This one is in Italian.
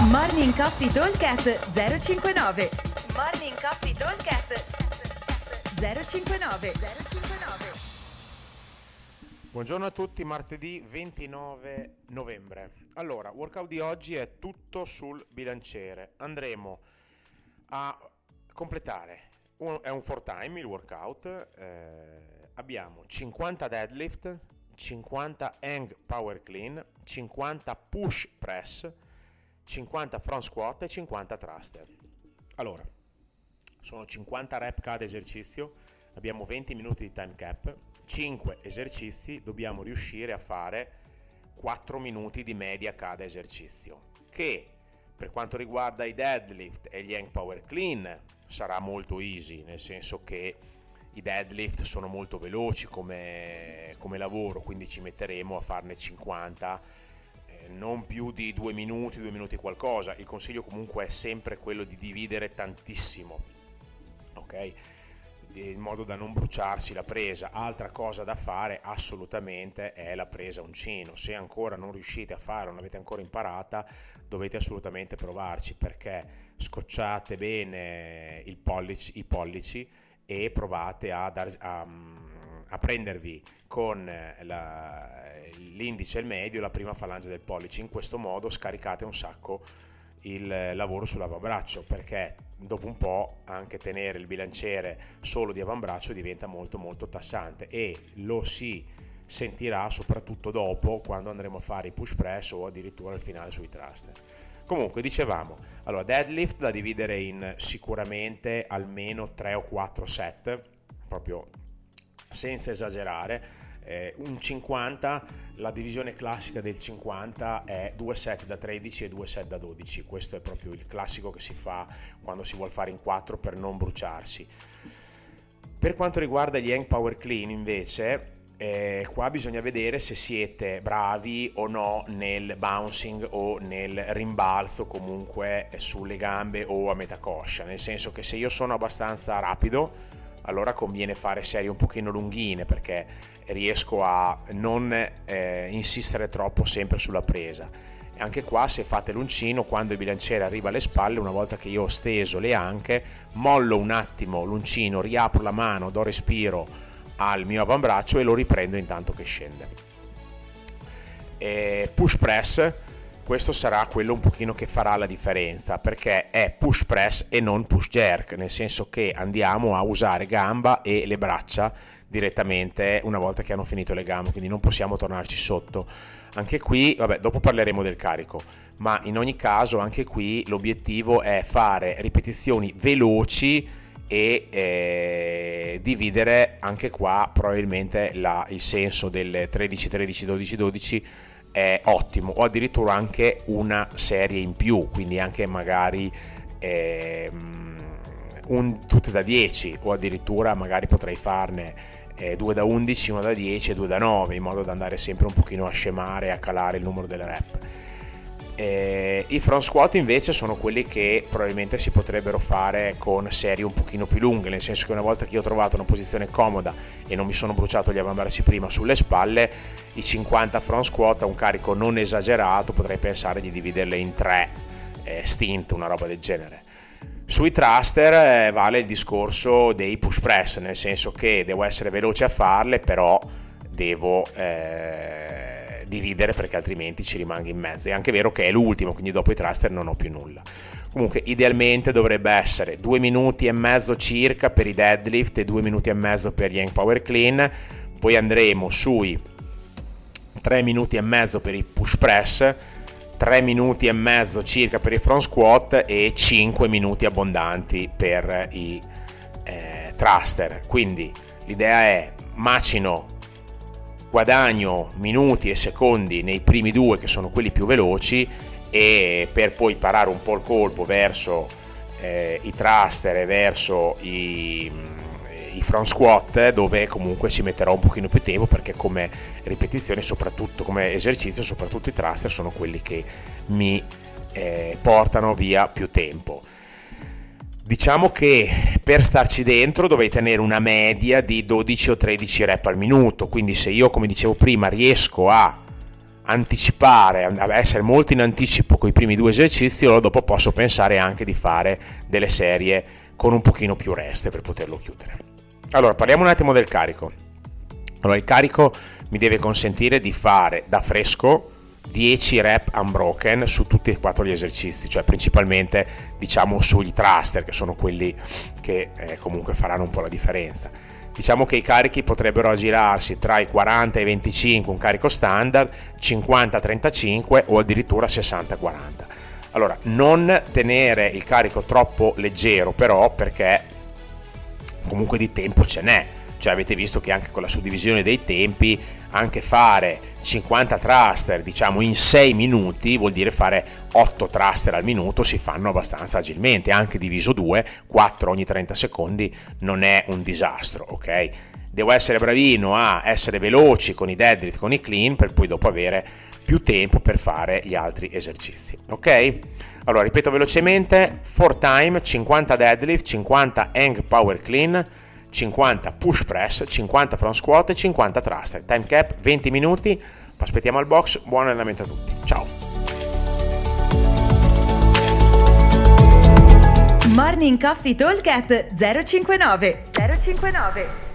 Morning Coffee Talkcast 059 Morning Coffee Talkcast 059 059 Buongiorno a tutti, martedì 29 novembre. Allora, workout di oggi è tutto sul bilanciere. Andremo a completare, è un 4 time il workout, eh, abbiamo 50 deadlift, 50 hang power clean, 50 push press, 50 front squat e 50 thruster. Allora, sono 50 rep cada esercizio, abbiamo 20 minuti di time cap, 5 esercizi, dobbiamo riuscire a fare 4 minuti di media cada esercizio, che per quanto riguarda i deadlift e gli hang power clean sarà molto easy, nel senso che i deadlift sono molto veloci come, come lavoro, quindi ci metteremo a farne 50 eh, non più di due minuti, due minuti qualcosa. Il consiglio comunque è sempre quello di dividere tantissimo, ok? In modo da non bruciarsi la presa. Altra cosa da fare assolutamente è la presa uncino. Se ancora non riuscite a fare, non avete ancora imparata, dovete assolutamente provarci perché scocciate bene pollice, i pollici e provate a, dar, a, a prendervi con la, l'indice e il medio la prima falange del pollice. In questo modo scaricate un sacco il lavoro sull'avambraccio perché dopo un po' anche tenere il bilanciere solo di avambraccio diventa molto molto tassante e lo si sentirà soprattutto dopo quando andremo a fare i push press o addirittura al finale sui thruster. Comunque dicevamo, allora deadlift da dividere in sicuramente almeno 3 o 4 set, proprio senza esagerare, eh, un 50, la divisione classica del 50 è 2 set da 13 e 2 set da 12, questo è proprio il classico che si fa quando si vuole fare in 4 per non bruciarsi. Per quanto riguarda gli Hang Power Clean invece, eh, qua bisogna vedere se siete bravi o no nel bouncing o nel rimbalzo comunque sulle gambe o a metà coscia, nel senso che se io sono abbastanza rapido allora conviene fare serie un pochino lunghine perché riesco a non eh, insistere troppo sempre sulla presa. Anche qua se fate l'uncino, quando il bilanciere arriva alle spalle, una volta che io ho steso le anche, mollo un attimo l'uncino, riapro la mano, do respiro al mio avambraccio e lo riprendo intanto che scende. E push press, questo sarà quello un pochino che farà la differenza perché è push press e non push jerk, nel senso che andiamo a usare gamba e le braccia direttamente una volta che hanno finito le gambe, quindi non possiamo tornarci sotto. Anche qui, vabbè, dopo parleremo del carico, ma in ogni caso anche qui l'obiettivo è fare ripetizioni veloci e eh, dividere anche qua probabilmente la, il senso del 13 13 12 12 è ottimo o addirittura anche una serie in più quindi anche magari eh, un, tutte da 10 o addirittura magari potrei farne eh, 2 da 11 1 da 10 e 2 da 9 in modo da andare sempre un pochino a scemare e a calare il numero delle rep eh, I front squat invece sono quelli che probabilmente si potrebbero fare con serie un pochino più lunghe, nel senso che una volta che io ho trovato una posizione comoda e non mi sono bruciato gli avambracci prima sulle spalle, i 50 front squat a un carico non esagerato potrei pensare di dividerle in tre eh, stint, una roba del genere. Sui thruster eh, vale il discorso dei push press, nel senso che devo essere veloce a farle, però devo... Eh, dividere perché altrimenti ci rimanga in mezzo. È anche vero che è l'ultimo, quindi dopo i thruster non ho più nulla. Comunque idealmente dovrebbe essere 2 minuti e mezzo circa per i deadlift e 2 minuti e mezzo per gli hang power clean, poi andremo sui 3 minuti e mezzo per i push press, 3 minuti e mezzo circa per i front squat e 5 minuti abbondanti per i eh, thruster. Quindi l'idea è macino guadagno minuti e secondi nei primi due che sono quelli più veloci e per poi parare un po' il colpo verso eh, i thruster e verso i, i, front squat dove comunque ci metterò un pochino più tempo perché come ripetizione soprattutto come esercizio soprattutto i thruster sono quelli che mi eh, portano via più tempo Diciamo che per starci dentro dovrei tenere una media di 12 o 13 rep al minuto, quindi se io come dicevo prima riesco a anticipare, essere molto in anticipo con i primi due esercizi, allora dopo posso pensare anche di fare delle serie con un pochino più reste per poterlo chiudere. Allora, parliamo un attimo del carico. Allora, il carico mi deve consentire di fare da fresco 10 rep unbroken su tutti e quattro gli esercizi, cioè principalmente diciamo sugli thruster che sono quelli che eh, comunque faranno un po' la differenza. Diciamo che i carichi potrebbero aggirarsi tra i 40 e i 25 un carico standard, 50-35 o addirittura 60-40. Allora, non tenere il carico troppo leggero però perché comunque di tempo ce n'è, cioè avete visto che anche con la suddivisione dei tempi anche fare 50 thruster diciamo in 6 minuti vuol dire fare 8 thruster al minuto si fanno abbastanza agilmente. Anche diviso 2 4 ogni 30 secondi non è un disastro ok? Devo essere bravino a essere veloci con i deadlift con i clean per poi dopo avere più tempo per fare gli altri esercizi ok allora ripeto velocemente 4 time 50 deadlift 50 hang power clean 50 push press, 50 front squat e 50 thruster. Time cap 20 minuti. Aspettiamo al box. Buon allenamento a tutti. Ciao. Morning Coffee Talk 059 059